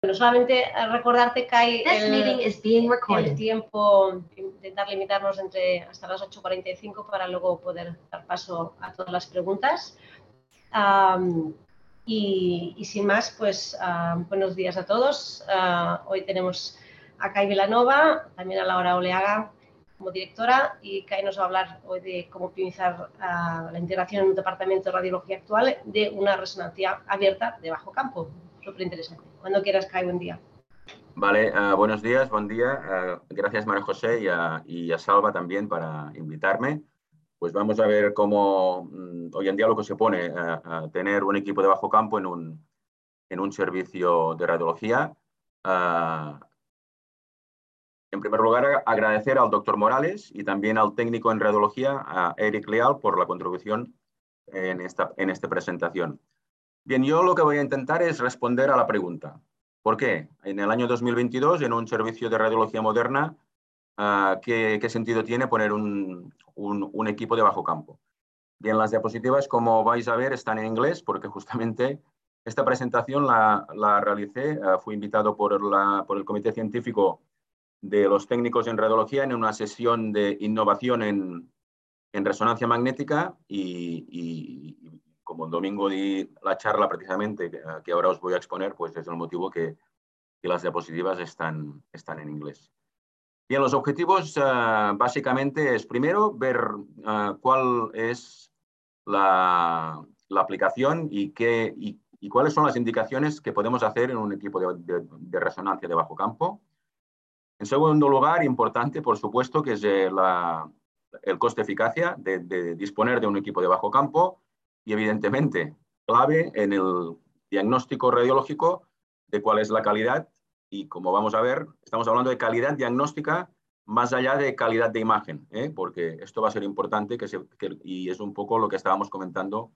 Bueno, solamente recordarte que hay el, meeting is being el recorded. tiempo, intentar limitarnos entre hasta las 8.45 para luego poder dar paso a todas las preguntas. Y, y sin más, pues buenos días a todos. Ah, hoy tenemos a Kai Vilanova, también a Laura Oleaga como directora y Kai nos va a hablar hoy de cómo optimizar ah, la integración en un departamento de radiología actual de una resonancia abierta de bajo campo. Súper interesante. Cuando quieras, Kai, buen día. Vale, ah, buenos días, buen día. Ah, gracias María José y a, y a Salva también para invitarme. Pues vamos a ver cómo mm, hoy en día lo que se pone a tener un equipo de bajo campo en un, en un servicio de radiología. En primer lugar, agradecer al doctor Morales y también al técnico en radiología, a Eric Leal, por la contribución en esta, en esta presentación. Bien, yo lo que voy a intentar es responder a la pregunta. ¿Por qué? En el año 2022, en un servicio de radiología moderna, ah, ¿qué, sentido tiene poner un, equipo de bajo campo? Bien, las diapositivas, como vais a ver, están en inglés porque justamente esta presentación la, realicé, ah, fui invitado por, el Comité Científico de los Técnicos en Radiología en una sesión de innovación en, resonancia magnética y como el domingo di la charla precisamente que, ahora os voy a exponer, pues es el motivo que, que las diapositivas están, están en inglés. Bien, los objetivos ah, básicamente es primero ver ah, cuál es la, la aplicación y, qué, y, y cuáles son las indicaciones que podemos hacer en un equipo de, de- de resonancia de bajo campo. En segundo lugar, importante, por supuesto, que es eh, la- el coste-eficacia de, de disponer de un equipo de bajo campo y, evidentemente, clave en el diagnóstico radiológico de cuál es la calidad y, como vamos a ver, estamos hablando de calidad diagnóstica más allá de calidad de imagen, ¿eh? porque esto va a ser importante que y es un poco lo que estábamos comentando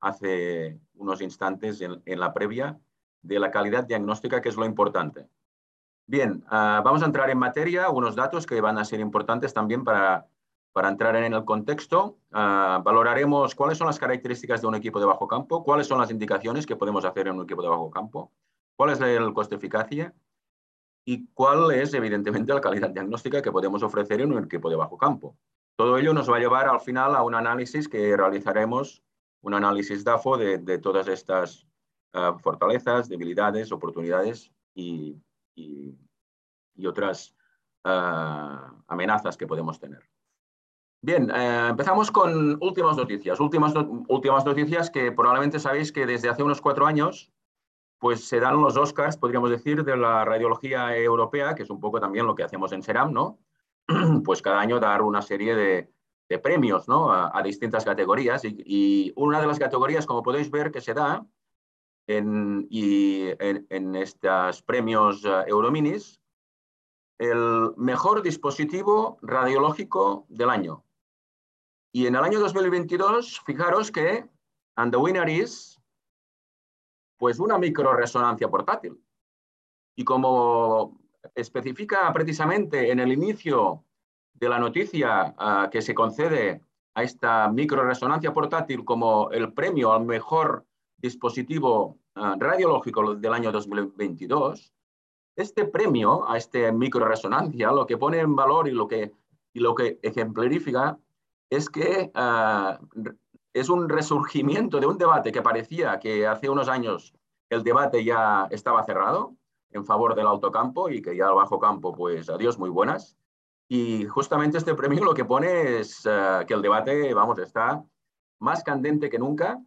hace unos instantes en, en la previa de la calidad diagnóstica, que es lo importante. Bien, ah, vamos a entrar en materia, unos datos que van a ser importantes también para, para entrar en el contexto. Ah, valoraremos cuáles son las características de un equipo de bajo campo, cuáles son las indicaciones que podemos hacer en un equipo de bajo campo, cuál es el coste-eficacia y cuál es, evidentemente, la calidad diagnóstica que podemos ofrecer en un equipo de bajo campo. Todo ello nos va a llevar al final a un análisis que realizaremos, un análisis DAFO de, todas estas ah, fortalezas, debilidades, oportunidades y otras ah, amenazas que podemos tener. Bien, eh, empezamos con últimas noticias. Últimas, últimas noticias que probablemente sabéis que desde hace unos cuatro años pues se dan los Oscars, podríamos decir, de la radiología europea, que es un poco también lo que hacemos en SERAM, ¿no? Pues cada año dar una serie de, de premios, ¿no? A, distintas categorías. Y, una de las categorías, como podéis ver, que se da en, y en estos premios eh, Eurominis, el mejor dispositivo radiológico del año. Y en el año 2022, fijaros que, and the winner is, pues una microresonancia portátil. Y como especifica precisamente en el inicio de la noticia ah, que se concede a esta microresonancia portátil como el premio al mejor dispositivo ah, radiológico del año 2022, este premio a esta microresonancia lo que pone en valor y lo que, y lo que ejemplifica es que ah, es un resurgimiento de un debate que parecía que hace unos años el debate ya estaba cerrado en favor del alto campo y que ya el bajo campo, pues adiós, muy buenas. Y justamente este premio lo que pone es eh, que el debate, vamos, está más candente que nunca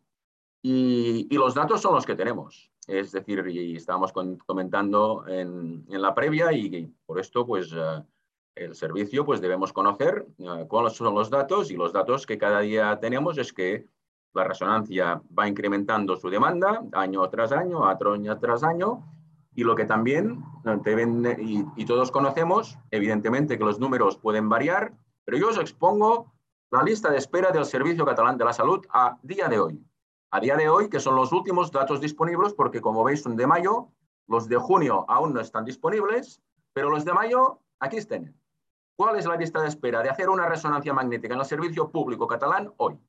y, y los datos son los que tenemos. Es decir, y estábamos comentando en, en la previa y, por esto, pues eh, el servicio, pues debemos conocer eh, cuáles son los datos y los datos que cada día tenemos es que la resonancia va incrementando su demanda año tras año, año tras año, y lo que también eh, deben, y, y todos conocemos, evidentemente que los números pueden variar, pero yo os expongo la lista de espera del Servicio Catalán de la Salud a día de hoy. A día de hoy, que son los últimos datos disponibles, porque como veis son de mayo, los de junio aún no están disponibles, pero los de mayo aquí están. ¿Cuál es la lista de espera de hacer una resonancia magnética en el servicio público catalán hoy?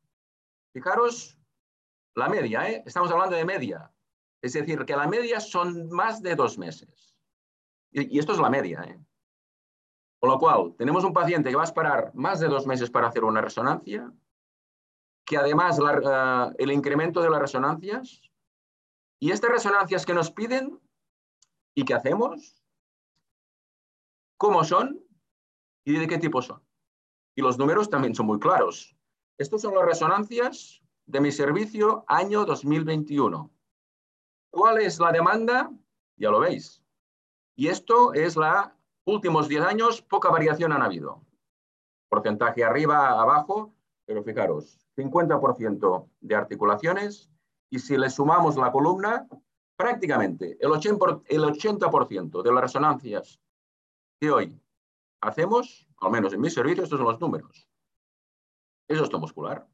Fijaros la media, ¿eh? estamos hablando de media. Es decir, que la media son más de dos meses. Y, esto es la media. ¿eh? Con lo cual, tenemos un paciente que va a esperar más de dos meses para hacer una resonancia, que además eh, el incremento de las resonancias y estas resonancias que nos piden y que hacemos, cómo son y de qué tipo son. Y los números también son muy claros. Estas son las resonancias de mi servicio año 2021. ¿Cuál es la demanda? Ya lo veis. Y esto es la últimos 10 años, poca variación han habido. Porcentaje arriba, abajo, pero fijaros, 50% de articulaciones y si le sumamos la columna, prácticamente el 80%, de las resonancias que hoy hacemos, al menos en mi servicio, estos son los números. Eso es muscular.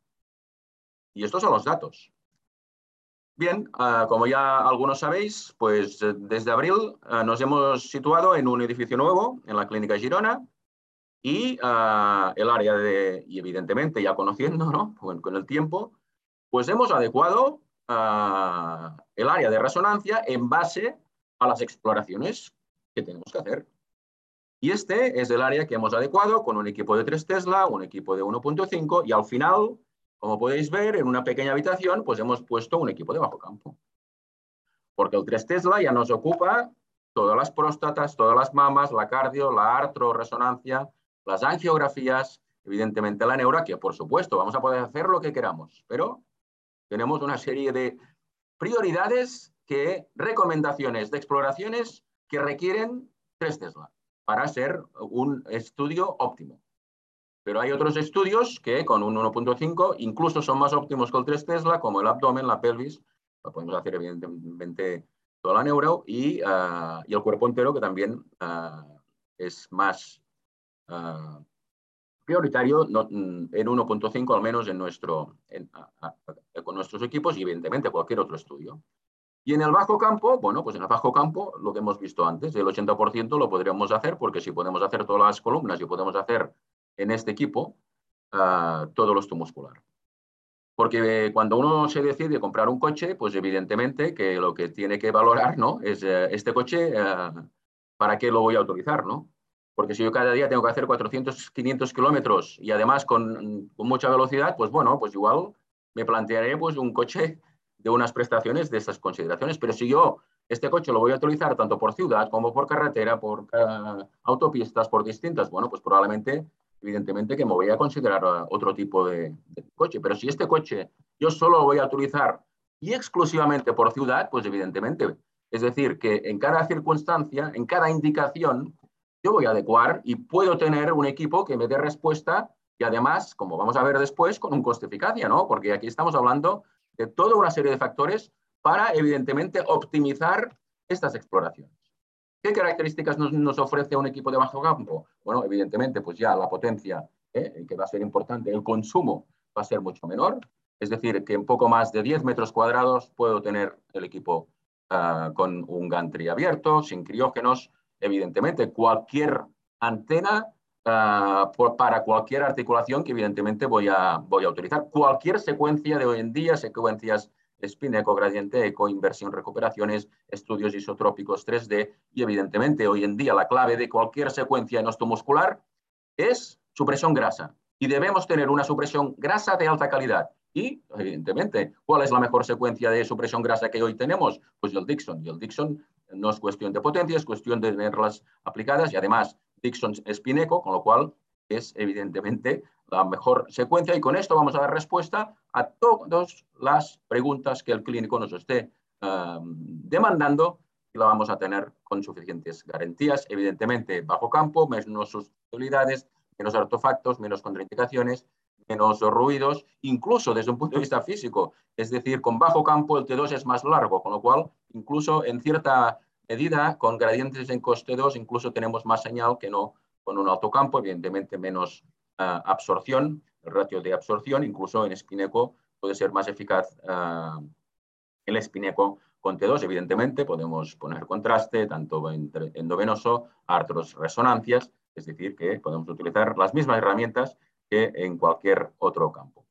Y estos son los datos. Bien, ah, como ya algunos sabéis, pues eh, desde abril ah, nos hemos situado en un edificio nuevo en la Clínica Girona y ah, el área de, y evidentemente ya conociendo, ¿no? con el tiempo, pues hemos adecuado el área de resonancia en base a las exploraciones que tenemos que hacer. Y este es el área que hemos adecuado con un equipo de 3 Tesla, un equipo de 1.5 y al final, como podéis ver, en una pequeña habitación, pues hemos puesto un equipo de bajo campo. Porque el 3 Tesla ya nos ocupa todas las próstatas, todas las mamas, la cardio, la artro, resonancia, las angiografías, evidentemente la neura, que por supuesto vamos a poder hacer lo que queramos, pero tenemos una serie de prioridades que, recomendaciones de exploraciones que requieren 3 Tesla para ser un estudio óptimo. Pero hay otros estudios que con un 1.5 incluso son más óptimos que el 3 Tesla, como el abdomen, la pelvis, lo podemos hacer evidentemente toda la neuro y, ah, y el cuerpo entero que también ah, es más ah, prioritario mm, en 1.5 al menos en nuestro, con nuestros equipos y evidentemente cualquier otro estudio. Y en el bajo campo, bueno, pues en el bajo campo, lo que hemos visto antes, el 80% lo podríamos hacer porque si podemos hacer todas las columnas y podemos hacer en este equipo uh, todo lo muscular. Porque cuando uno se decide comprar un coche, pues evidentemente que lo que tiene que valorar, ¿no? Es eh, este coche, eh, ¿para qué lo voy a utilizar, no? Porque si yo cada día tengo que hacer 400, 500 kilómetros y además con, mucha velocidad, pues bueno, pues igual me plantearé pues un coche de unas prestaciones de esas consideraciones. Pero si yo este coche lo voy a utilizar tanto por ciudad como por carretera, por uh, autopistas, por distintas, bueno, pues probablemente, evidentemente que me voy a considerar uh, otro tipo de, de, coche. Pero si este coche yo solo lo voy a utilizar y exclusivamente por ciudad, pues evidentemente. Es decir, que en cada circunstancia, en cada indicación, yo voy a adecuar y puedo tener un equipo que me dé respuesta y además, como vamos a ver después, con un coste eficacia, ¿no? Porque aquí estamos hablando de toda una serie de factores para, evidentemente, optimizar estas exploraciones. ¿Qué características nos, ofrece un equipo de bajo campo? Bueno, evidentemente, pues ya la potencia, ¿eh? que va a ser importante, el consumo va a ser mucho menor. Es decir, que en poco más de 10 metros cuadrados puedo tener el equipo uh, con un gantry abierto, sin criógenos, evidentemente, cualquier antena uh, para cualquier articulación que evidentemente voy a, voy a utilizar. Cualquier secuencia de hoy en día, secuencias spin eco, gradiente eco, inversión, recuperaciones, estudios isotrópicos 3D y evidentemente hoy en día la clave de cualquier secuencia en osteomuscular es supresión grasa y debemos tener una supresión grasa de alta calidad. Y, evidentemente, ¿cuál es la mejor secuencia de supresión grasa que hoy tenemos? Pues el Dixon. Y el Dixon no es cuestión de potencia, es cuestión de tenerlas aplicadas y además Dixon es Pineco, con lo cual es evidentemente la mejor secuencia y con esto vamos a dar respuesta a todas las preguntas que el clínico nos esté um, demandando y la vamos a tener con suficientes garantías, evidentemente bajo campo, menos susceptibilidades, menos artefactos, menos contraindicaciones, menos ruidos, incluso desde un punto de vista físico. Es decir, con bajo campo el T2 es más largo, con lo cual incluso en cierta medida con gradientes en coste 2 incluso tenemos más señal que no con un alto campo, evidentemente menos uh, absorción, el ratio de absorción, incluso en espineco puede ser más eficaz uh, el espineco con T2, evidentemente podemos poner contraste tanto entre endovenoso, artros, resonancias, es decir, que podemos utilizar las mismas herramientas que en cualquier otro campo.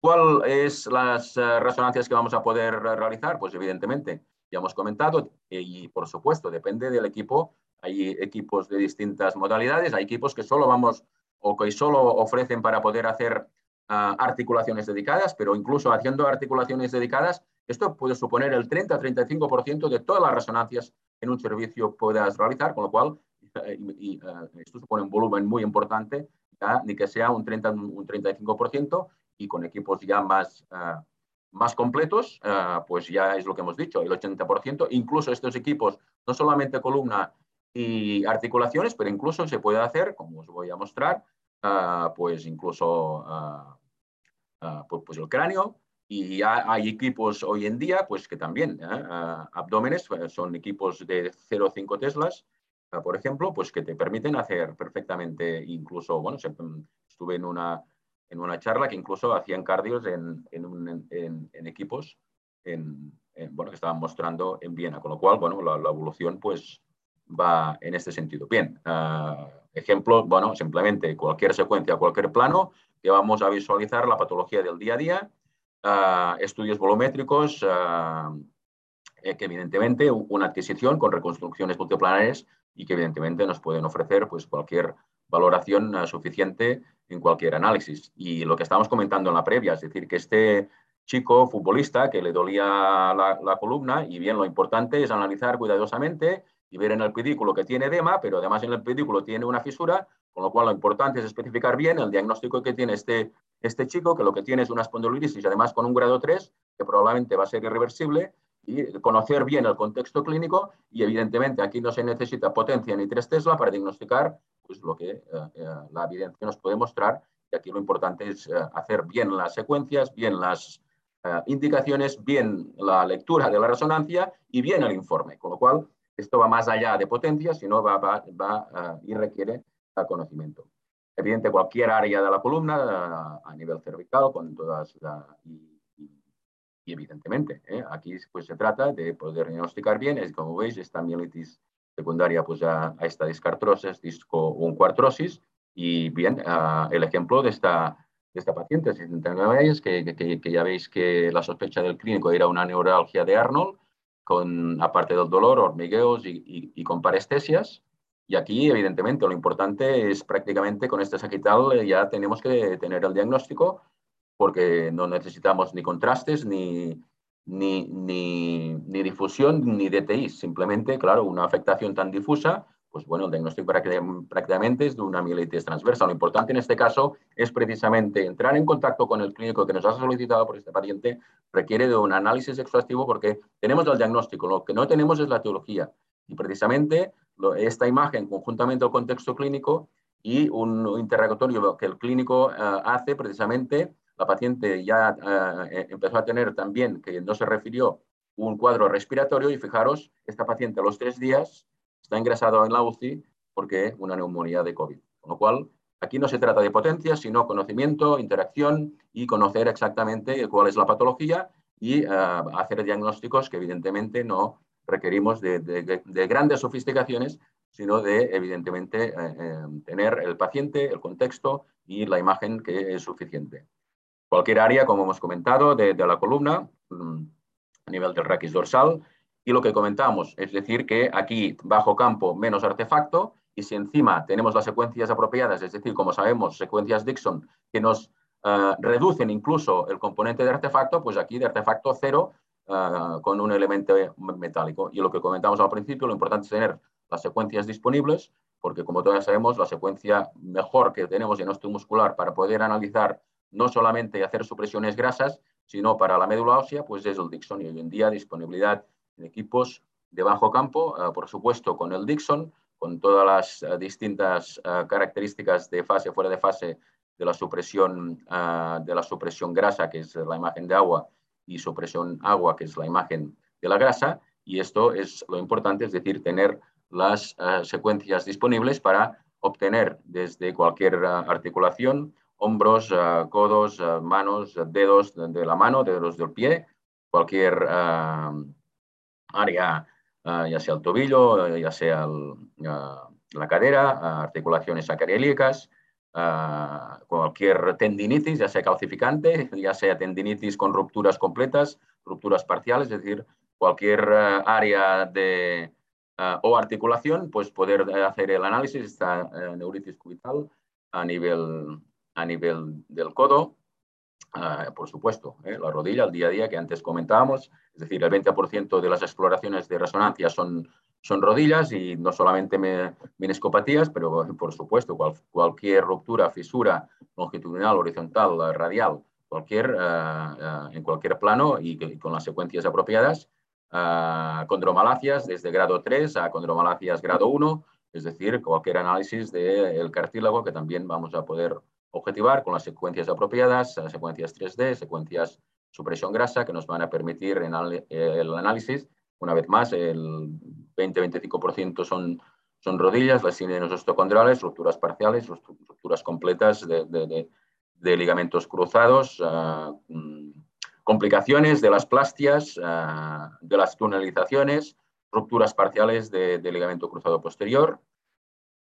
¿Cuáles son las uh, resonancias que vamos a poder realizar? Pues evidentemente ya hemos comentado, y por supuesto, depende del equipo. Hay equipos de distintas modalidades, hay equipos que solo vamos o que solo ofrecen para poder hacer ah, articulaciones dedicadas, pero incluso haciendo articulaciones dedicadas, esto puede suponer el 30-35% de todas las resonancias en un servicio puedas realizar, con lo cual y, ah, esto supone un volumen muy importante, ni que sea un 30, un 35%, y con equipos ya más, ah, más completos, pues ya es lo que hemos dicho, el 80%, incluso estos equipos, no solamente columna y articulaciones, pero incluso se puede hacer, como os voy a mostrar, ah, pues incluso ah, pues, pues, el cráneo. Y hay equipos hoy en día pues que también, ¿eh? abdómenes, eh, son equipos de 0,5 teslas, por ejemplo, pues que te permiten hacer perfectamente, incluso, bueno, estuve en una, en una charla que incluso hacían cardios en, en, en, equipos en, bueno, que estaban mostrando en Viena, con lo cual, bueno, la, la evolución pues va en este sentido. Bien, uh, ejemplo, bueno, simplemente cualquier secuencia, cualquier plano que vamos a visualizar la patología del día a día, uh, estudios volumétricos, uh, que evidentemente una adquisición con reconstrucciones multiplanares y que evidentemente nos pueden ofrecer pues, cualquier valoración suficiente en cualquier análisis. Y lo que estábamos comentando en la previa, es decir, que este chico futbolista que le dolía la, columna, y bien, lo importante es analizar cuidadosamente y ver en el pedículo que tiene edema, pero además en el pedículo tiene una fisura, con lo cual lo importante es especificar bien el diagnóstico que tiene este, este chico, que lo que tiene es una espondilitis, además con un grado 3, que probablemente va a ser irreversible, y conocer bien el contexto clínico y evidentemente aquí no se necesita potencia ni 3 Tesla para diagnosticar pues, lo que eh, eh, la evidencia nos puede mostrar y aquí lo importante es eh, hacer bien las secuencias, bien las indicaciones, bien la lectura de la resonancia y bien el informe, con lo cual esto va más allá de potencia, sino va, va, va uh, y requiere uh, conocimiento. Evidente, cualquier área de la columna a nivel cervical, con todas y, y, evidentemente, ¿eh? aquí pues se trata de poder diagnosticar bien, es como veis, esta mielitis secundaria pues a, a esta discartrosis, disco un cuartrosis, y bien, el ejemplo de esta, de esta paciente, 69 años, que, que, que, ya veis que la sospecha del clínico era una neuralgia de Arnold, con, aparte del dolor, hormigueos y, con parestesias. Y aquí, evidentemente, lo importante es prácticamente con este sagital eh, ya tenemos que tener el diagnóstico porque no necesitamos ni contrastes, ni, ni, ni, difusión, ni DTI. Simplemente, claro, una afectación tan difusa pues bueno, el diagnóstico prácticamente es de una mielitis transversa. Lo importante en este caso es precisamente entrar en contacto con el clínico que nos ha solicitado por este paciente, requiere de un análisis exhaustivo porque tenemos el diagnóstico, lo que no tenemos es la teología. Y precisamente esta imagen, conjuntamente al contexto clínico y un interrogatorio que el clínico uh, hace, precisamente la paciente ya uh, empezó a tener también, que no se refirió, un cuadro respiratorio y fijaros, esta paciente a los tres días está ingresado en la UCI porque una neumonía de COVID. Con lo cual, aquí no se trata de potencia, sino conocimiento, interacción y conocer exactamente cuál es la patología y uh, hacer diagnósticos que evidentemente no requerimos de, de, de grandes sofisticaciones, sino de, evidentemente, eh, eh, tener el paciente, el contexto y la imagen que es suficiente. Cualquier área, como hemos comentado, de, la columna, mm, a nivel del raquis dorsal, y lo que comentamos, es decir, que aquí bajo campo menos artefacto y si encima tenemos las secuencias apropiadas, es decir, como sabemos, secuencias Dixon que nos uh, reducen incluso el componente de artefacto, pues aquí de artefacto cero uh, con un elemento metálico. Y lo que comentamos al principio, lo importante es tener las secuencias disponibles, porque como todos sabemos, la secuencia mejor que tenemos en muscular para poder analizar no solamente hacer supresiones grasas, sino para la médula ósea, pues es el Dixon. Y hoy en día disponibilidad en equipos de bajo campo, uh, por supuesto con el Dixon, con todas las uh, distintas uh, características de fase, fuera de fase de la supresión de la supresión grasa, que es la imagen de agua, y supresión agua, que es la imagen de la grasa. Y esto es lo importante, es decir, tener las secuencias disponibles para obtener desde cualquier articulación, hombros, codos, manos, dedos de la mano, dedos del pie, cualquier área, ya sea el tobillo, ya sea la cadera, articulaciones sacroiliacas, cualquier tendinitis, ya sea calcificante, ya sea tendinitis con rupturas completas, rupturas parciales, es decir, cualquier eh, área de, eh, o articulación, pues poder hacer el análisis, esta neuritis cubital a nivel, a nivel del codo, por supuesto, la rodilla, el día a día que antes comentábamos, es decir, el 20% de las exploraciones de resonancia son, son rodillas y no solamente meniscopatías, pero por supuesto cualquier ruptura, fisura longitudinal, horizontal, radial, cualquier, en cualquier plano y, con las secuencias apropiadas, condromalacias desde grado 3 a condromalacias grado 1, es decir, cualquier análisis del cartílago que también vamos a poder objetivar con las secuencias apropiadas, secuencias 3D, secuencias supresión grasa que nos van a permitir en el análisis. Una vez más, el 20-25% son, son rodillas, las síndromes osteocondrales, rupturas parciales, rupturas completas de, de, ligamentos cruzados, ah, mm, complicaciones de las plastias, ah, de las tunelizaciones, rupturas parciales de, ligamento cruzado posterior.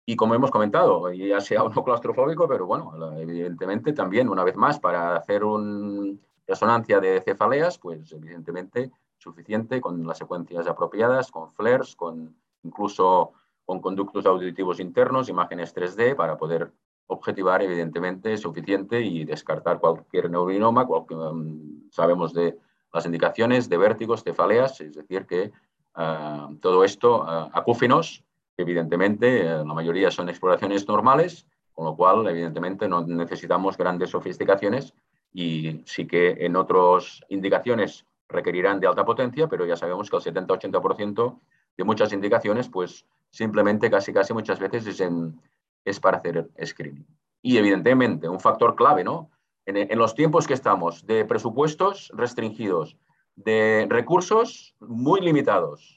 Y como hemos comentado, ya sea uno claustrofóbico, pero bueno, evidentemente también, una vez más, para hacer una resonancia de cefaleas, pues evidentemente suficiente con las secuencias apropiadas, con flares, con incluso con conductos auditivos internos, imágenes 3D para poder objetivar evidentemente suficiente y descartar cualquier neurinoma, cualquier, um, sabemos de las indicaciones de vértigos, cefaleas, es decir, que uh, todo esto, uh, acúfinos, evidentemente uh, la mayoría son exploraciones normales, con lo cual evidentemente no necesitamos grandes sofisticaciones y sí que en otras indicaciones requerirán de alta potencia, pero ya sabemos que el 70-80% de muchas indicaciones, pues simplemente casi casi muchas veces es en, es para hacer screening. Y evidentemente, un factor clave, ¿no? En, los tiempos que estamos, de presupuestos restringidos, de recursos muy limitados.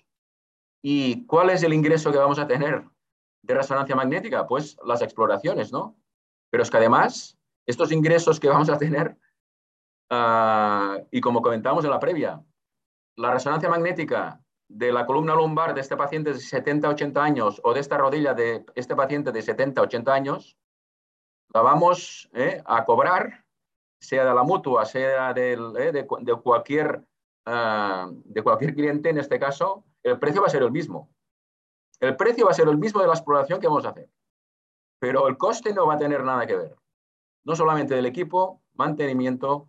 ¿Y cuál es el ingreso que vamos a tener de resonancia magnética? Pues las exploraciones, ¿no? Pero es que además, estos ingresos que vamos a tener, ah, y como comentamos en la previa, la resonancia magnética de la columna lumbar de este paciente de 70-80 años o de esta rodilla de este paciente de 70-80 años, la vamos eh, a cobrar, sea de la mutua, sea del, eh, de, cualquier, ah, de cualquier cliente en este caso, el precio va a ser el mismo. El precio va a ser el mismo de la exploración que vamos a hacer. Pero el coste no va a tener nada que ver. No solamente del equipo, mantenimiento,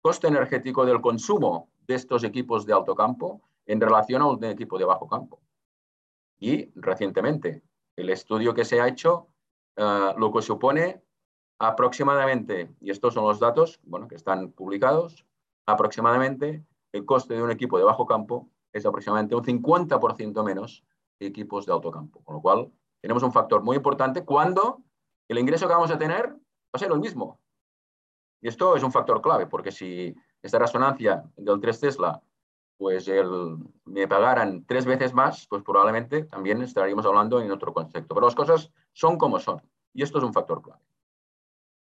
coste energético del consumo de estos equipos de alto campo, en relación a un equipo de bajo campo. Y recientemente, el estudio que se ha hecho, uh, lo que supone aproximadamente, y estos son los datos bueno, que están publicados, aproximadamente el coste de un equipo de bajo campo es aproximadamente un 50% menos que equipos de alto campo. Con lo cual, tenemos un factor muy importante cuando el ingreso que vamos a tener va a ser el mismo. Y esto es un factor clave, porque si esta resonancia del 3 Tesla pues el, me pagaran tres veces más, pues probablemente también estaríamos hablando en otro concepto. Pero las cosas son como son. Y esto es un factor clave.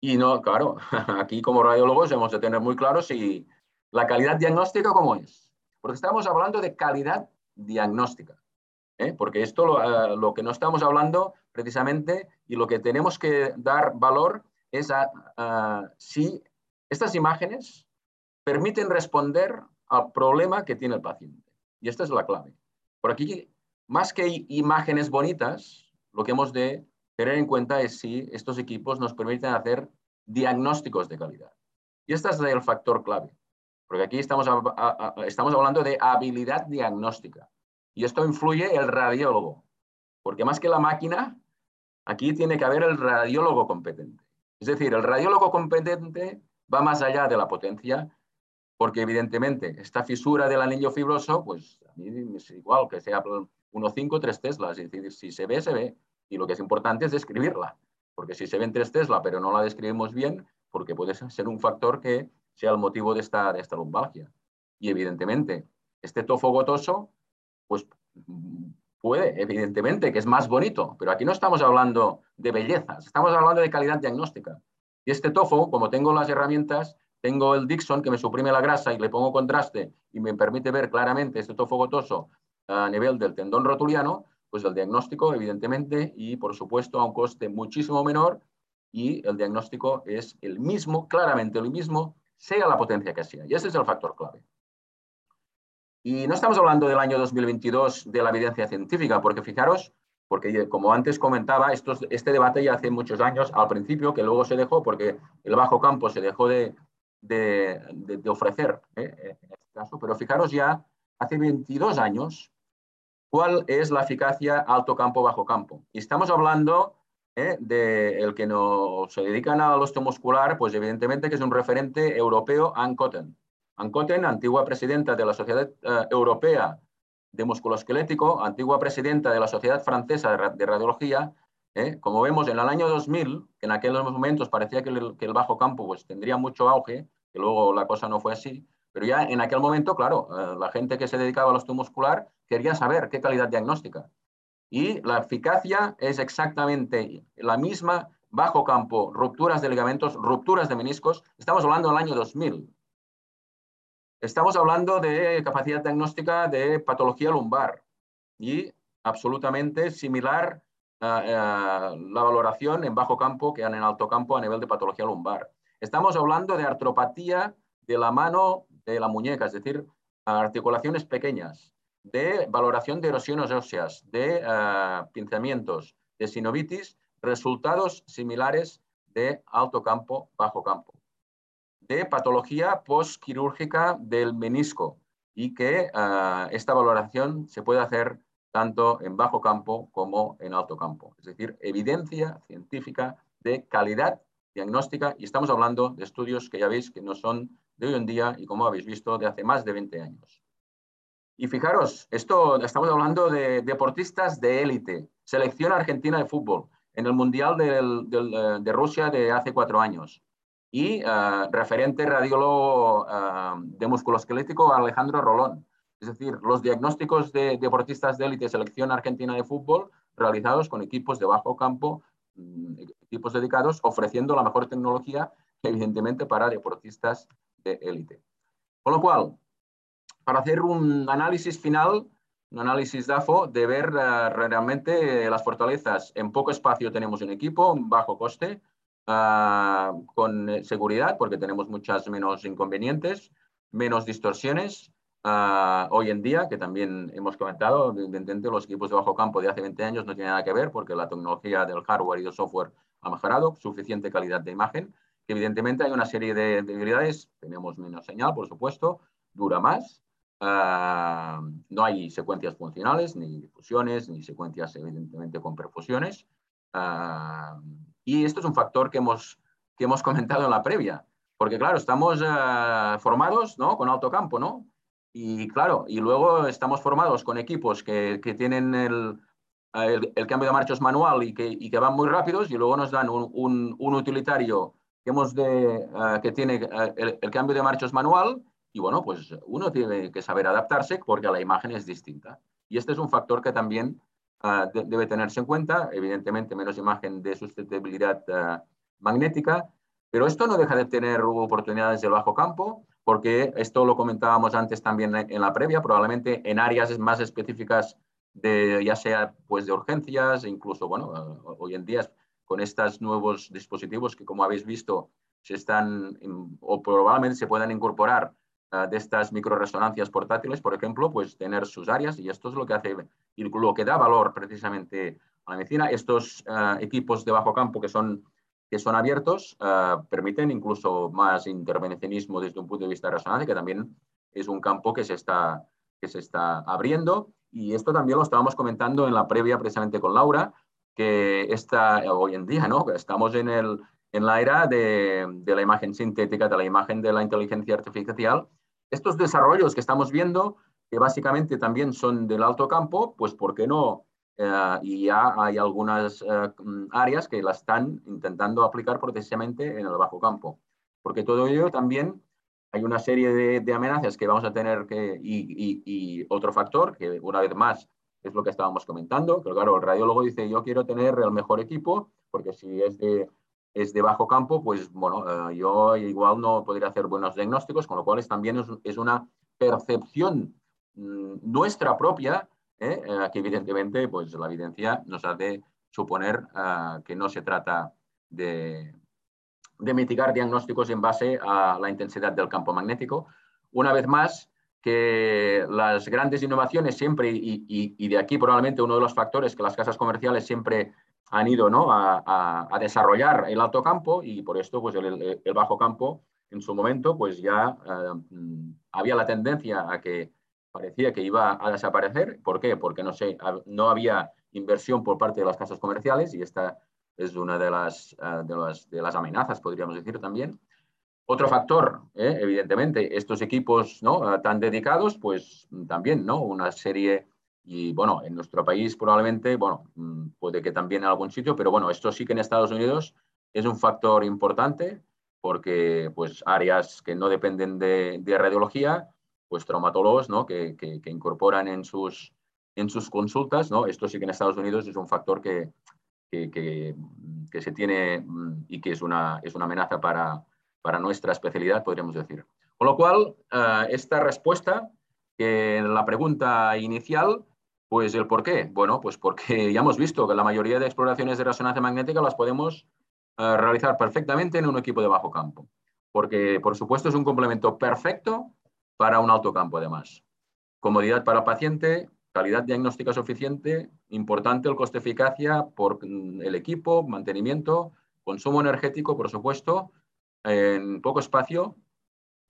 Y no, claro, aquí como radiólogos hemos de tener muy claro si la calidad diagnóstica cómo es. Porque estamos hablando de calidad diagnóstica. ¿eh? Porque esto lo, eh, lo, que no estamos hablando precisamente y lo que tenemos que dar valor es a, si estas imágenes permiten responder al problema que tiene el paciente. Y esta es la clave. Por aquí, más que imágenes bonitas, lo que hemos de tener en cuenta es si estos equipos nos permiten hacer diagnósticos de calidad. Y este es el factor clave, porque aquí estamos, hablando de habilidad diagnóstica. Y esto influye el radiólogo, porque más que la máquina, aquí tiene que haber el radiólogo competente. Es decir, el radiólogo competente va más allá de la potencia porque evidentemente esta fisura del anillo fibroso, pues a mí es igual que sea 1,5 3 teslas, es decir, si se ve, se ve, y lo que es importante es describirla, porque si se ven 3 teslas pero no la describimos bien, porque puede ser un factor que sea el motivo de esta, de esta lumbalgia. Y evidentemente, este tofo gotoso, pues puede, evidentemente, que es más bonito, pero aquí no estamos hablando de bellezas, estamos hablando de calidad diagnóstica. Y este tofo, como tengo las herramientas, tengo el Dixon que me suprime la grasa y le pongo contraste y me permite ver claramente este tofo gotoso a nivel del tendón rotuliano, pues el diagnóstico, evidentemente, y por supuesto a un coste muchísimo menor, y el diagnóstico es el mismo, claramente el mismo, sea la potencia que sea. Y ese es el factor clave. Y no estamos hablando del año 2022 de la evidencia científica, porque fijaros, porque como antes comentaba, este debate ya hace muchos años, al principio, que luego se dejó porque el bajo campo se dejó de, ofrecer ¿eh? en este caso, pero fijaros ya hace 22 años cuál es la eficacia alto campo, bajo campo. Y estamos hablando ¿eh? de el que nos se dedican al osteomuscular, pues evidentemente que es un referente europeo, Ann Cotten. Ann Cotten, antigua presidenta de la Sociedad eh, Europea de Musculoesquelético, antigua presidenta de la Sociedad Francesa de, Radiología, ¿eh? como vemos en el año 2000, que en aquellos momentos parecía que el, que el bajo campo pues, tendría mucho auge, que luego la cosa no fue así, pero ya en aquel momento, claro, eh, la gente que se dedicaba al osteomuscular quería saber qué calidad diagnóstica. Y la eficacia es exactamente la misma, bajo campo, rupturas de ligamentos, rupturas de meniscos. Estamos hablando del año 2000. Estamos hablando de capacidad diagnóstica de patología lumbar y absolutamente similar eh, la valoración en bajo campo que en alto campo a nivel de patología lumbar. Estamos hablando de artropatía de la mano de la muñeca, es decir, articulaciones pequeñas, de valoración de erosiones óseas, de uh, pinzamientos, de sinovitis, resultados similares de alto campo, bajo campo, de patología postquirúrgica del menisco y que uh, esta valoración se puede hacer tanto en bajo campo como en alto campo. Es decir, evidencia científica de calidad diagnóstica y estamos hablando de estudios que ya veis que no son de hoy en día y como habéis visto de hace más de 20 años. Y fijaros, esto estamos hablando de deportistas de élite, selección argentina de fútbol en el Mundial eh, de Rusia de hace cuatro años y uh, referente radiólogo uh, de musculoesquelético Alejandro Rolón. Es decir, los diagnósticos de deportistas de élite, selección argentina de fútbol, realizados con equipos de bajo campo, mm, equipos dedicados, ofreciendo la mejor tecnología, evidentemente, para deportistas de élite. Con lo cual, para hacer un análisis final, un análisis DAFO, de ver uh, realmente las fortalezas. En poco espacio tenemos un equipo, bajo coste, uh, con seguridad, porque tenemos muchas menos inconvenientes, menos distorsiones. Uh, hoy en día, que también hemos comentado, evidentemente los equipos de bajo campo de hace 20 años no tienen nada que ver porque la tecnología del hardware y del software ha mejorado, suficiente calidad de imagen, evidentemente hay una serie de debilidades, tenemos menos señal, por supuesto, dura más, uh, no hay secuencias funcionales, ni difusiones, ni secuencias evidentemente con perfusiones, uh, y esto es un factor que hemos, que hemos comentado en la previa, porque claro, estamos uh, formados ¿no? con alto campo, ¿no? Y claro, y luego estamos formados con equipos que, que tienen el, el, cambio de marchas manual y que, y que, van muy rápidos y luego nos dan un, un, utilitario que, hemos que tiene el, cambio de marchas manual y bueno, pues uno tiene que saber adaptarse porque la imagen es distinta. Y este es un factor que también de, debe tenerse en cuenta, evidentemente menos imagen de sustentabilidad magnética, pero esto no deja de tener oportunidades del bajo campo, porque esto lo comentábamos antes también en la previa, probablemente en áreas más específicas de ya sea pues de urgencias, incluso bueno, hoy en día con estos nuevos dispositivos que, como habéis visto, se están o probablemente se puedan incorporar de estas microresonancias portátiles, por ejemplo, pues tener sus áreas y esto es lo que hace y lo que da valor precisamente a la medicina. Estos uh, equipos de bajo campo que son, que son abiertos uh, permiten incluso más intervencionismo desde un punto de vista de resonancia, que también es un campo que se está, que se está abriendo. Y esto también lo estábamos comentando en la previa precisamente con Laura, que está hoy en día, ¿no? Estamos en, el, en la era de, de, la imagen sintética, de la imagen de la inteligencia artificial. Estos desarrollos que estamos viendo, que básicamente también son del alto campo, pues ¿por qué no? Eh, y ya hay algunas eh, áreas que la están intentando aplicar precisamente en el bajo campo. Porque todo ello también hay una serie de, amenazas que vamos a tener que, y, y, y otro factor que una vez más es lo que estábamos comentando, que claro, el radiólogo dice, yo quiero tener el mejor equipo, porque si es de, es de bajo campo, pues bueno, eh, yo igual no podría hacer buenos diagnósticos, con lo cual también es, una percepción mmm, nuestra propia, ¿eh? eh, que evidentemente pues la evidencia nos hace suponer uh, que no se trata de, de mitigar diagnósticos en base a la intensidad del campo magnético. Una vez más, que las grandes innovaciones siempre, y, de aquí probablemente uno de los factores que las casas comerciales siempre han ido ¿no? a, desarrollar el alto campo y por esto pues el, bajo campo en su momento pues ya eh, había la tendencia a que parecía que iba a desaparecer. ¿Por qué? Porque no, sé, no había inversión por parte de las casas comerciales y esta es una de las, eh, de las, de las amenazas, podríamos decir también. Otro factor, ¿eh? evidentemente, estos equipos ¿no? tan dedicados, pues también, ¿no? Una serie, y bueno, en nuestro país probablemente, bueno, mm, puede que también en algún sitio, pero bueno, esto sí que en Estados Unidos es un factor importante porque pues áreas que no dependen de, de radiología, pues traumatólogos, ¿no? Que, que, incorporan en sus, en sus consultas, ¿no? Esto sí que en Estados Unidos es un factor que, que, se tiene mm, y que es una, es una amenaza para, para nuestra especialidad, podríamos decir. Con lo cual, eh, esta respuesta, que en la pregunta inicial, pues el por qué. Bueno, pues porque ya hemos visto que la mayoría de exploraciones de resonancia magnética las podemos eh, realizar perfectamente en un equipo de bajo campo. Porque, por supuesto, es un complemento perfecto para un alto campo, además. Comodidad para el paciente, calidad diagnóstica suficiente, importante el coste-eficacia por mm, el equipo, mantenimiento, consumo energético, por supuesto, en poco espacio.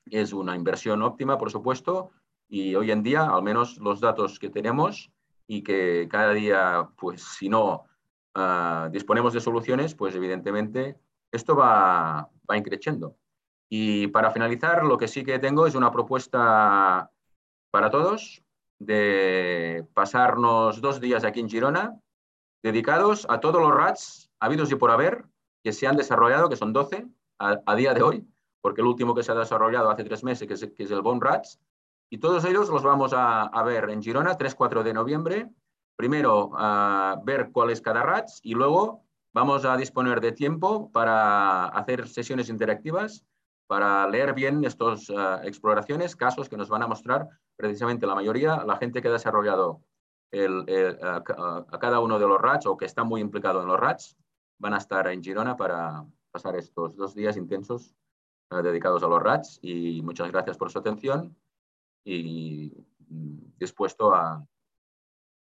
Es una inversión óptima, por supuesto, y hoy en día, al menos los datos que tenemos y que cada día, pues si no ah, disponemos de soluciones, pues evidentemente esto va, va increciendo. Y para finalizar, lo que sí que tengo es una propuesta para todos de pasarnos dos días aquí en Girona dedicados a todos los RATs habidos y por haber que se han desarrollado, que son 12, a, día de hoy, porque el último que se ha desarrollado hace tres meses, que es, el Bone Rats, y todos ellos los vamos a, ver en Girona, 3-4 de noviembre. Primero, ver cuál es cada RATS y luego vamos a disponer de tiempo para hacer sesiones interactivas, para leer bien estas eh, exploraciones, casos que nos van a mostrar precisamente la mayoría, la gente que ha desarrollado a, cada uno de los RATs o que está muy implicado en los RATs, van a estar en Girona para, pasar estos dos días intensos eh, dedicados a los RATs y muchas gracias por su atención y mm, dispuesto a,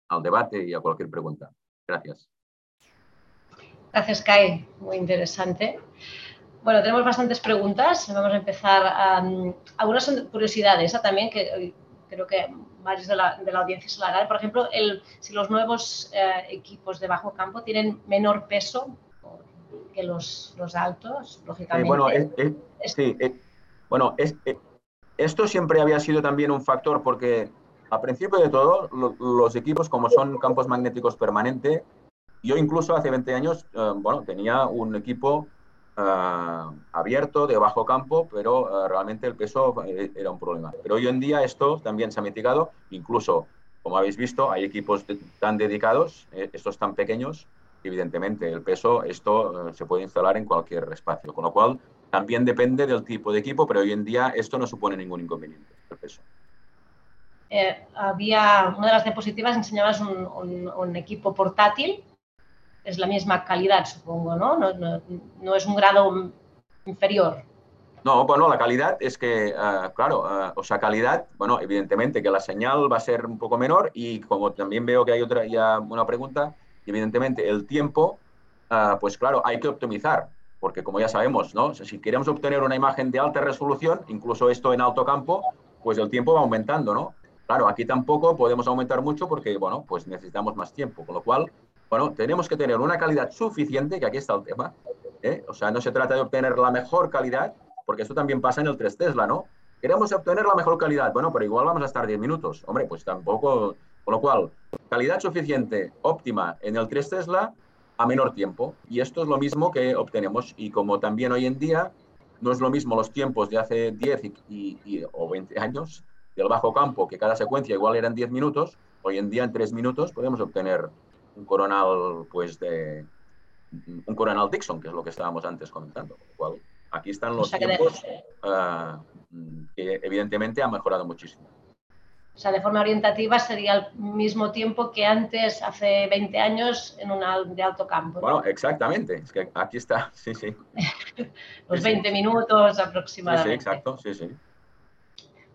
al debate y a cualquier pregunta. Gracias. Gracias, Kai. Muy interesante. Bueno, tenemos bastantes preguntas. Vamos a empezar. algunas son curiosidades ¿eh? también que eh, creo que varios de la, de la audiencia se la Por ejemplo, el, si los nuevos equipos de bajo campo tienen menor peso que los, los altos, lógicamente. bueno, sí, bueno esto siempre había sido también un factor porque a principio de todo, los equipos como son campos magnéticos permanentes, yo incluso hace 20 años, eh, bueno, tenía un equipo eh, abierto de bajo campo, pero eh, realmente el peso era un problema. Pero hoy en día esto también se ha mitigado, incluso, como habéis visto, hay equipos tan dedicados, estos tan pequeños, evidentemente el peso, esto se puede instalar en cualquier espacio, con lo cual también depende del tipo de equipo, pero hoy en día esto no supone ningún inconveniente, el peso. Eh, había una de las diapositivas enseñabas un, equipo portátil, es la misma calidad, supongo, ¿no? No, es un grado inferior. No, bueno, la calidad es que, eh, claro, o sea, calidad, bueno, evidentemente que la señal va a ser un poco menor y como también veo que hay otra ya una pregunta, evidentemente el tiempo, pues claro, hay que optimizar, porque como ya sabemos, ¿no? si queremos obtener una imagen de alta resolución, incluso esto en alto campo, pues el tiempo va aumentando, ¿no? Claro, aquí tampoco podemos aumentar mucho porque, bueno, pues necesitamos más tiempo, con lo cual, bueno, tenemos que tener una calidad suficiente, que aquí está el tema, ¿eh? o sea, no se trata de obtener la mejor calidad, porque esto también pasa en el 3 Tesla, ¿no? Queremos obtener la mejor calidad, bueno, pero igual vamos a estar 10 minutos, hombre, pues tampoco con lo cual, calidad suficiente, óptima en el 3 Tesla a menor tiempo. Y esto es lo mismo que obtenemos. Y como también hoy en día no es lo mismo los tiempos de hace 10 y, o 20 años del bajo campo, que cada secuencia igual eran 10 minutos, hoy en día en 3 minutos podemos obtener un coronal pues de un coronal Dixon, que es lo que estábamos antes comentando. Cual, aquí están los tiempos uh, que evidentemente han mejorado muchísimo. O sea, de forma orientativa sería el mismo tiempo que antes, hace 20 años, en una de alto campo. Bueno, exactamente. Es que aquí está, sí, sí. Los 20 minutos aproximadamente. Sí, sí, exacto, sí, sí.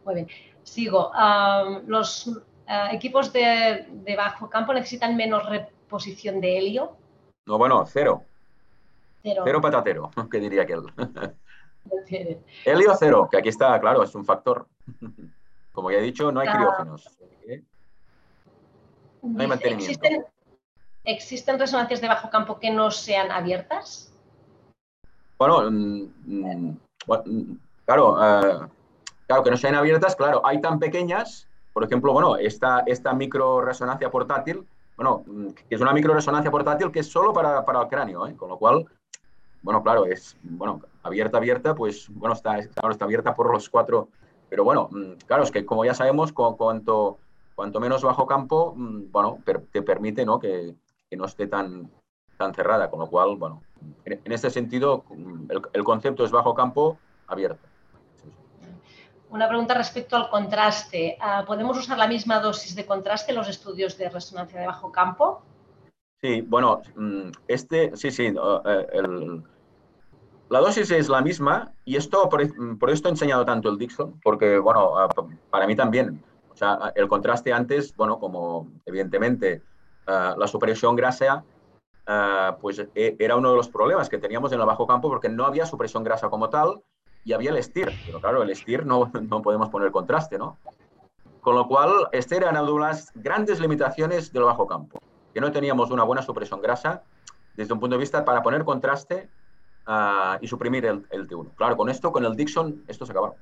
Muy bien. Sigo. ¿Los eh, equipos de, bajo campo necesitan menos reposición de helio? No, bueno, cero. Cero, cero patatero, que diría aquel. helio cero, que aquí está, claro, es un factor. Como ya he dicho, no hay criógenos. No hay mantenimiento. ¿Existen, ¿Existen resonancias de bajo campo que no sean abiertas? Bueno, mm, mm, mm, claro, eh, claro, que no sean abiertas, claro, hay tan pequeñas, por ejemplo, bueno, esta, esta micro resonancia portátil, bueno, que es una micro resonancia portátil que es solo para, el cráneo, ¿eh? con lo cual, bueno, claro, es, bueno, abierta, abierta, pues, bueno, está, está, está abierta por los cuatro, pero bueno, claro, es que como ya sabemos, cuanto, cuanto menos bajo campo, bueno, te permite, ¿no? Que, que no esté tan, tan cerrada, con lo cual, bueno, en, este sentido, el, concepto es bajo campo abierto. Una pregunta respecto al contraste. Ah, ¿Podemos usar la misma dosis de contraste en los estudios de resonancia de bajo campo? Sí, bueno, mm, este, sí, sí, eh, la dosis es la misma y esto, por, esto he enseñado tanto el Dixon, porque, bueno, ah, para mí también, o sea, el contraste antes, bueno, como evidentemente ah, la supresión grasa Ah, pues e, era uno de los problemas que teníamos en el bajo campo porque no había supresión grasa como tal y había el STIR. Pero claro, el STIR no, no podemos poner contraste, ¿no? Con lo cual, este era una de las grandes limitaciones del bajo campo, que no teníamos una buena supresión grasa desde un punto de vista para poner contraste ah, y suprimir el, el, T1. Claro, con esto, con el Dixon, esto se acabó.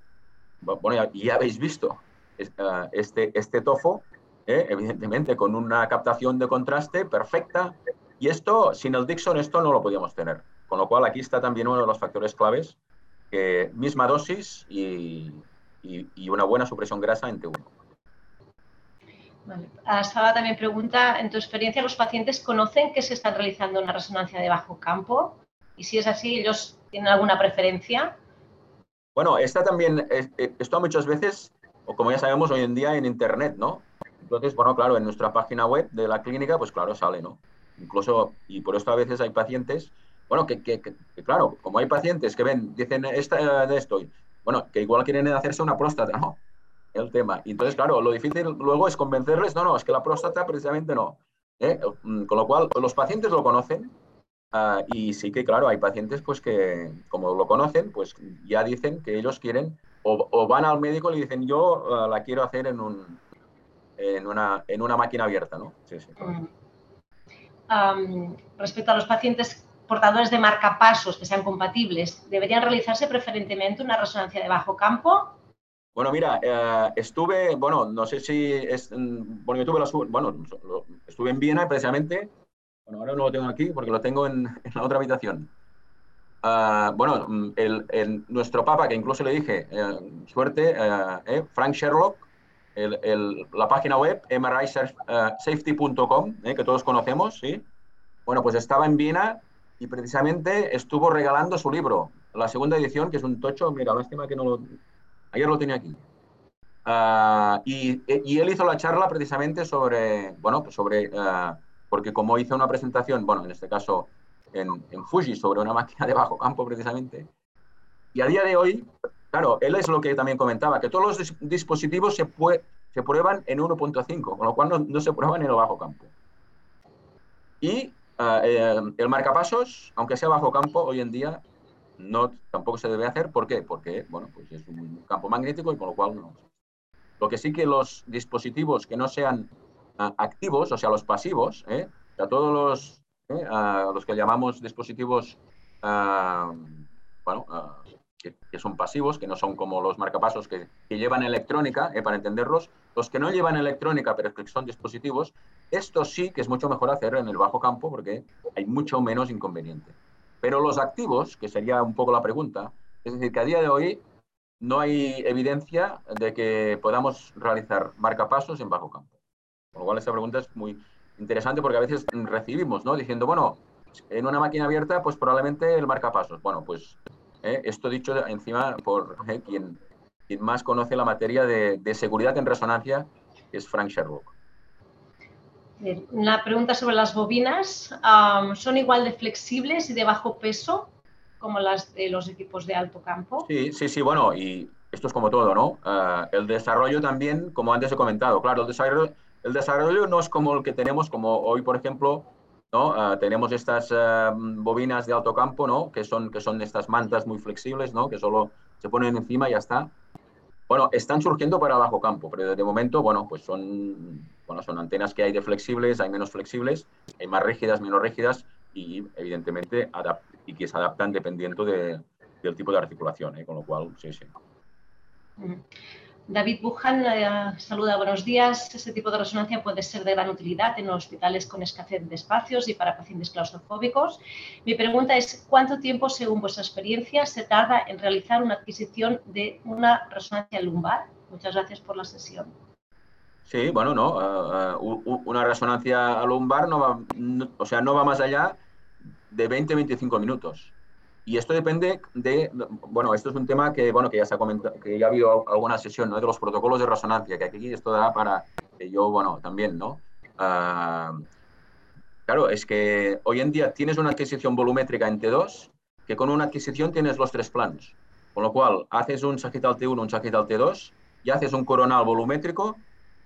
Bueno, ya, ya habéis visto ah, este, este tofo, ¿eh? evidentemente con una captación de contraste perfecta, y esto, sin el Dixon, esto no lo podíamos tener. Con lo cual, aquí está también uno de los factores claves, que misma dosis y, una buena supresión grasa en T1. Vale. Sara también pregunta, en tu experiencia, ¿los pacientes conocen que se está realizando una resonancia de bajo campo? Y si es así, ¿ellos tienen alguna preferencia? Bueno, esta también, esto muchas veces, o como ya sabemos hoy en día, en Internet, ¿no? Entonces, bueno, claro, en nuestra página web de la clínica, pues claro, sale, ¿no? Incluso, y por esto a veces hay pacientes, bueno, que, claro, como hay pacientes que ven, dicen esta, de esto, bueno, que igual quieren hacerse una próstata, ¿no? El tema. Entonces, claro, lo difícil luego es convencerles, no, no, es que la próstata precisamente no. ¿eh? Mm, con lo cual, los pacientes lo conocen ah, y sí que, claro, hay pacientes pues que, como lo conocen, pues ya dicen que ellos quieren o, van al médico y le dicen, yo ah, la quiero hacer en, un, en, una, en una máquina abierta, ¿no? Sí, sí. Mm respecto a los pacientes portadores de marcapasos que sean compatibles, ¿deberían realizarse preferentemente una resonancia de bajo campo? Bueno, mira, eh, estuve, bueno, no sé si es, mm, bueno, yo tuve la, bueno, estuve en Viena precisamente, bueno, ahora no lo tengo aquí porque lo tengo en, la otra habitación. Ah, bueno, el, nuestro papa, que incluso le dije, eh, suerte, eh, Frank Sherlock, la página web mrisafety.com, eh, que todos conocemos, ¿sí? Bueno, pues estaba en Viena y precisamente estuvo regalando su libro, la segunda edición, que es un tocho, mira, lástima que no lo... Ayer lo tenía aquí. Ah, y, él hizo la charla precisamente sobre, bueno, pues sobre, ah, porque como hizo una presentación, bueno, en este caso en, Fuji, sobre una máquina de bajo campo precisamente, y a día de hoy Claro, él es lo que también comentaba, que todos los dispositivos se, prueban en 1.5, con lo cual no, se prueban en el bajo campo. Y eh, eh, el marcapasos, aunque sea bajo campo, hoy en día no, tampoco se debe hacer. ¿Por qué? Porque bueno, pues es un campo magnético y con lo cual no. Lo que sí que los dispositivos que no sean activos, o sea, los pasivos, o sea, todos los, los que llamamos dispositivos, bueno, que, son pasivos, que no son como los marcapasos que, llevan electrónica, eh, para entenderlos. Los que no llevan electrónica, pero que son dispositivos, esto sí que es mucho mejor hacer en el bajo campo porque hay mucho menos inconveniente. Pero los activos, que sería un poco la pregunta, es decir, que a día de hoy no hay evidencia de que podamos realizar marcapasos en bajo campo. Con lo cual, esta pregunta es muy interesante porque a veces recibimos, ¿no? Diciendo, bueno, en una máquina abierta, pues probablemente el marcapasos. Bueno, pues ¿eh? Esto dicho encima por ¿eh? quien, quien, más conoce la materia de, seguridad en resonancia, que es Frank Sherlock. Una pregunta sobre las bobinas. ¿Son igual de flexibles y de bajo peso como las de los equipos de alto campo? Sí, sí, sí. Bueno, y esto es como todo, ¿no? Eh, el desarrollo también, como antes he comentado, claro, el desarrollo, el desarrollo no es como el que tenemos, como hoy, por ejemplo, ¿no? Eh, tenemos estas eh, bobinas de alto campo, ¿no? Que son, que son estas mantas muy flexibles, ¿no? Que solo se ponen encima y ya está. Bueno, están surgiendo para bajo campo, pero de momento, bueno, pues son, bueno, son antenas que hay de flexibles, hay menos flexibles, hay más rígidas, menos rígidas y evidentemente y que se adaptan dependiendo de, del tipo de articulación, ¿eh? con lo cual, sí, sí. David Bujan eh, saluda, buenos días. Este tipo de resonancia puede ser de gran utilidad en hospitales con escasez de espacios y para pacientes claustrofóbicos. Mi pregunta es, ¿cuánto tiempo, según vuestra experiencia, se tarda en realizar una adquisición de una resonancia lumbar? Muchas gracias por la sesión. Sí, bueno, no. Eh, eh, una resonancia lumbar no va, o sea, no va más allá de 20-25 minutos. Y esto depende de, bueno, esto es un tema que, bueno, que ya se ha comentado, que ya ha habido alguna sesión, ¿no? De los protocolos de resonancia, que aquí esto da para que yo, bueno, también, ¿no? Ah, claro, es que hoy en día tienes una adquisición volumétrica en T2, que con una adquisición tienes los tres planos. Con lo cual, haces un sagital T1, un sagital T2, y haces un coronal volumétrico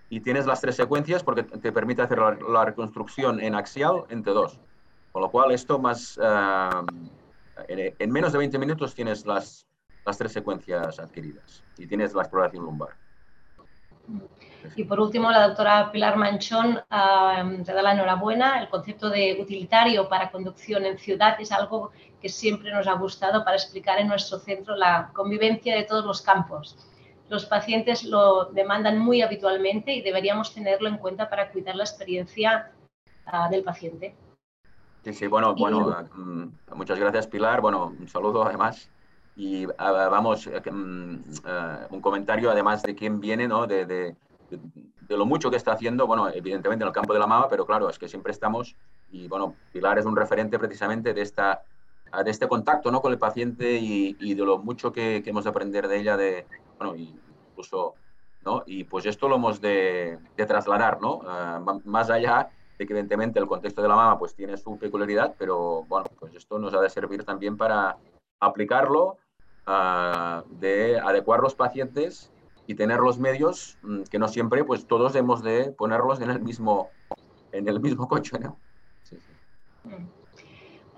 y tienes las tres secuencias porque te permite hacer la, reconstrucción en axial en T2. Con lo cual, esto más... Ah, en, menos de 20 minutos tienes las, tres secuencias adquiridas y tienes la exploración lumbar. Y por último, la doctora Pilar Manchón uh, te da la enhorabuena. El concepto de utilitario para conducción en ciudad es algo que siempre nos ha gustado para explicar en nuestro centro la convivencia de todos los campos. Los pacientes lo demandan muy habitualmente y deberíamos tenerlo en cuenta para cuidar la experiencia ah, del paciente. Sí, sí, bueno, bueno, mm, muchas gracias Pilar. Bueno, un saludo además. Y vamos, eh, mm, eh, un comentario además de quién viene, ¿no? De, de, de, lo mucho que está haciendo, bueno, evidentemente en el campo de la mama, pero claro, es que siempre estamos, y bueno, Pilar es un referente precisamente de, esta, de este contacto, ¿no? Con el paciente y, y de lo mucho que, que, hemos de aprender de ella, de, bueno, incluso, ¿no? Y pues esto lo hemos de, de trasladar, ¿no? Más allá evidentemente el contexto de la mama pues tiene su peculiaridad, pero bueno, pues esto nos ha de servir también para aplicarlo, uh, de adecuar los pacientes y tener los medios mm, que no siempre pues todos hemos de ponerlos en el mismo, en el mismo coche, ¿no?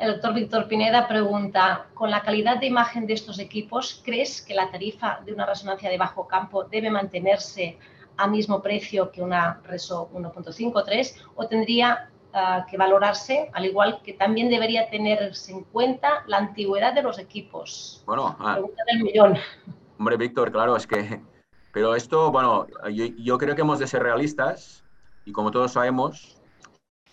El doctor Víctor Pineda pregunta, con la calidad de imagen de estos equipos, ¿crees que la tarifa de una resonancia de bajo campo debe mantenerse a mismo precio que una Reso 1.53 o tendría uh, que valorarse, al igual que también debería tenerse en cuenta la antigüedad de los equipos. Bueno, ah, pregunta del millón. Hombre, Víctor, claro, es que, pero esto, bueno, yo, yo, creo que hemos de ser realistas y como todos sabemos,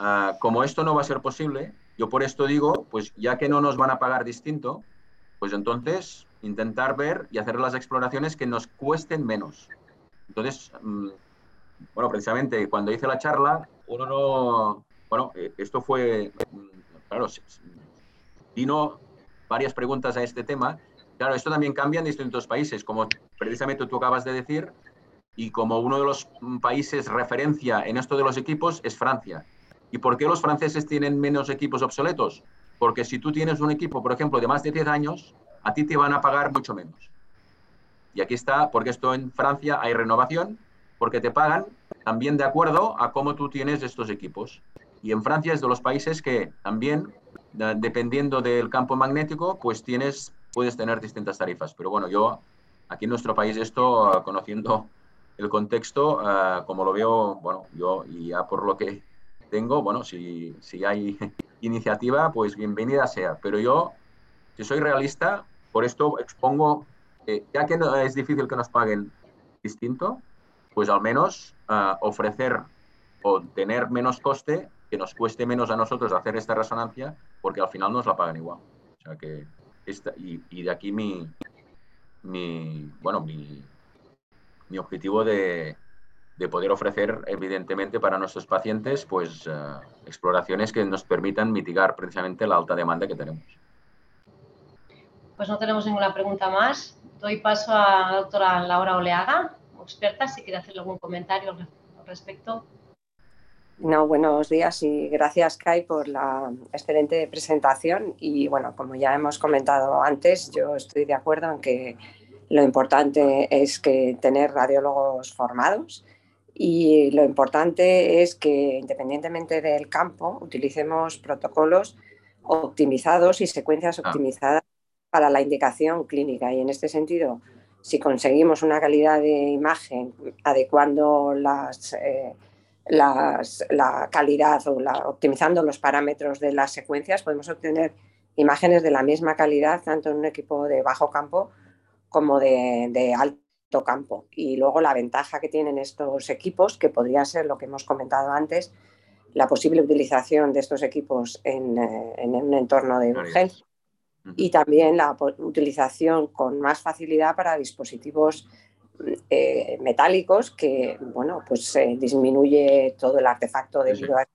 uh, como esto no va a ser posible, yo por esto digo, pues ya que no nos van a pagar distinto, pues entonces intentar ver y hacer las exploraciones que nos cuesten menos. Entonces, mm, bueno, precisamente cuando hice la charla, uno no, bueno, eh, esto fue, mm, claro, vino varias preguntas a este tema. Claro, esto también cambia en distintos países, como precisamente tú acabas de decir, y como uno de los mm, países referencia en esto de los equipos es Francia. ¿Y por qué los franceses tienen menos equipos obsoletos? Porque si tú tienes un equipo, por ejemplo, de más de 10 años, a ti te van a pagar mucho menos. Y aquí está, porque esto en Francia hay renovación, porque te pagan también de acuerdo a cómo tú tienes estos equipos. Y en Francia es de los países que también, dependiendo del campo magnético, pues tienes, puedes tener distintas tarifas. Pero bueno, yo aquí en nuestro país esto, conociendo el contexto, ah, como lo veo, bueno, yo y ya por lo que tengo, bueno, si, si hay iniciativa, pues bienvenida sea. Pero yo, si soy realista, por esto expongo ya que es difícil que nos paguen distinto, pues al menos uh, ofrecer o tener menos coste, que nos cueste menos a nosotros hacer esta resonancia, porque al final nos la pagan igual. O sea que esta, y, de aquí mi, mi bueno, mi, mi objetivo de, de, poder ofrecer, evidentemente, para nuestros pacientes, pues uh, exploraciones que nos permitan mitigar precisamente la alta demanda que tenemos. Pues no tenemos ninguna pregunta más doy paso a la doctora Laura Oleaga, experta, si quiere hacer algún comentario al respecto. No, buenos días y gracias Kai por la excelente presentación y bueno, como ya hemos comentado antes, yo estoy de acuerdo en que Lo importante es que tener radiólogos formados y lo importante es que independientemente del campo utilicemos protocolos optimizados y secuencias ah. optimizadas para la indicación clínica. Y en este sentido, si conseguimos una calidad de imagen adecuando las, eh, la calidad o optimizando los parámetros de las secuencias, podemos obtener imágenes de la misma calidad tanto en un equipo de bajo campo como de, alto campo. Y luego la ventaja que tienen estos equipos, que podría ser lo que hemos comentado antes, la posible utilización de estos equipos en, eh, un entorno de urgencia y también la utilización con más facilidad para dispositivos eh, metálicos que, bueno, pues eh, disminuye todo el artefacto debido a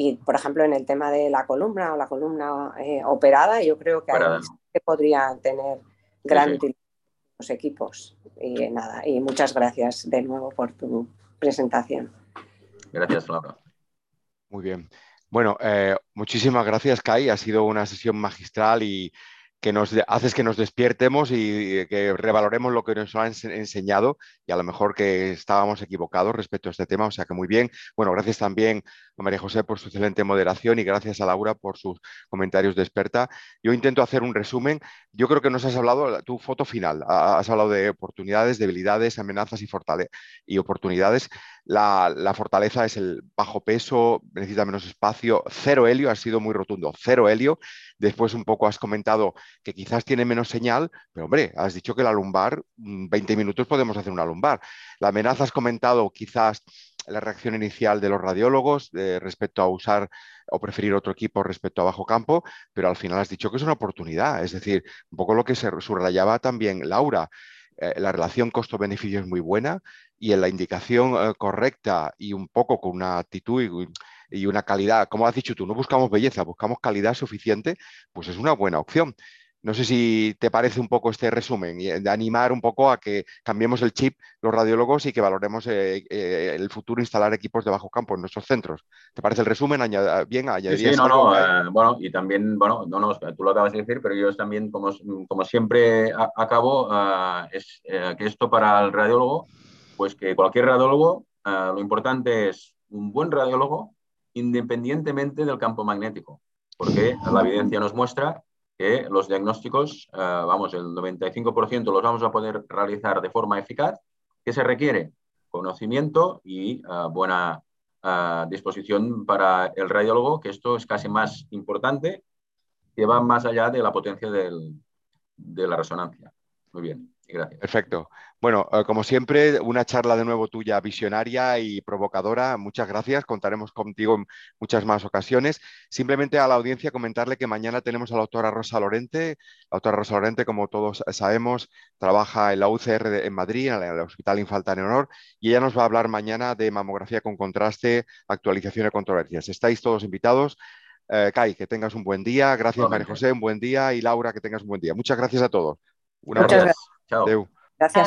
y por ejemplo en el tema de la columna o la columna operada yo creo que, que podría tener gran utilización los equipos. Y nada, y muchas gracias de nuevo por tu presentación. Gracias, Laura. Muy bien. Bueno, eh, muchísimas gracias, Kai. Ha sido una sesión magistral y que nos haces que nos despiertemos y que revaloremos lo que nos han enseñado y a lo mejor que estábamos equivocados respecto a este tema. O sea que muy bien. Bueno, gracias también a María José por su excelente moderación y gracias a Laura por sus comentarios de experta. Yo intento hacer un resumen. Yo creo que nos has hablado, tu foto final, has hablado de oportunidades, debilidades, amenazas y, y oportunidades. La, la, fortaleza es el bajo peso, necesita menos espacio, cero helio, ha sido muy rotundo, cero helio. Después un poco has comentado que quizás tiene menos señal, pero hombre, has dicho que la lumbar, 20 mm, minutos podemos hacer una lumbar. La amenaza has comentado quizás la reacción inicial de los radiólogos eh, respecto a usar o preferir otro equipo respecto a bajo campo, pero al final has dicho que es una oportunidad. Es decir, un poco lo que se subrayaba también Laura. Eh, la relación costo-beneficio es muy buena y en la indicación eh, correcta y un poco con una actitud y, una calidad, como has dicho tú, no buscamos belleza, buscamos calidad suficiente, pues es una buena opción. No sé si te parece un poco este resumen, y de animar un poco a que cambiemos el chip los radiólogos y que valoremos eh, eh, el futuro instalar equipos de bajo campo en nuestros centros. ¿Te parece el resumen? bien, añadirías sí, no, no, eh, bueno, y también, bueno, no, no, tú lo acabas de decir, pero yo también, como, como siempre acabo, es que esto para el radiólogo, pues que cualquier radiólogo, lo importante es un buen radiólogo independientemente del campo magnético, porque la evidencia nos muestra que los diagnósticos, eh, vamos, el 95% los vamos a poder realizar de forma eficaz. ¿Qué se requiere? Conocimiento y eh, buena eh, disposición para el radiólogo, que esto es casi más importante, que va más allá de la potencia de la resonancia. Muy bien. Gracias. Perfecto. Bueno, eh, como siempre, una charla de nuevo tuya visionaria y provocadora. Muchas gracias. Contaremos contigo en muchas más ocasiones. Simplemente a la audiencia comentarle que mañana tenemos a la doctora Rosa Lorente. La doctora Rosa Lorente, como todos sabemos, trabaja en la UCR en Madrid, en el Hospital Infanta Honor, y ella nos va a hablar mañana de mamografía con contraste, actualización de controversias. Estáis todos invitados. Eh, Kai, que tengas un buen día. Gracias, María José, un buen día. Y Laura, que tengas un buen día. Muchas gracias a todos. Muchas gracias. Chao. Adeu. Gracias.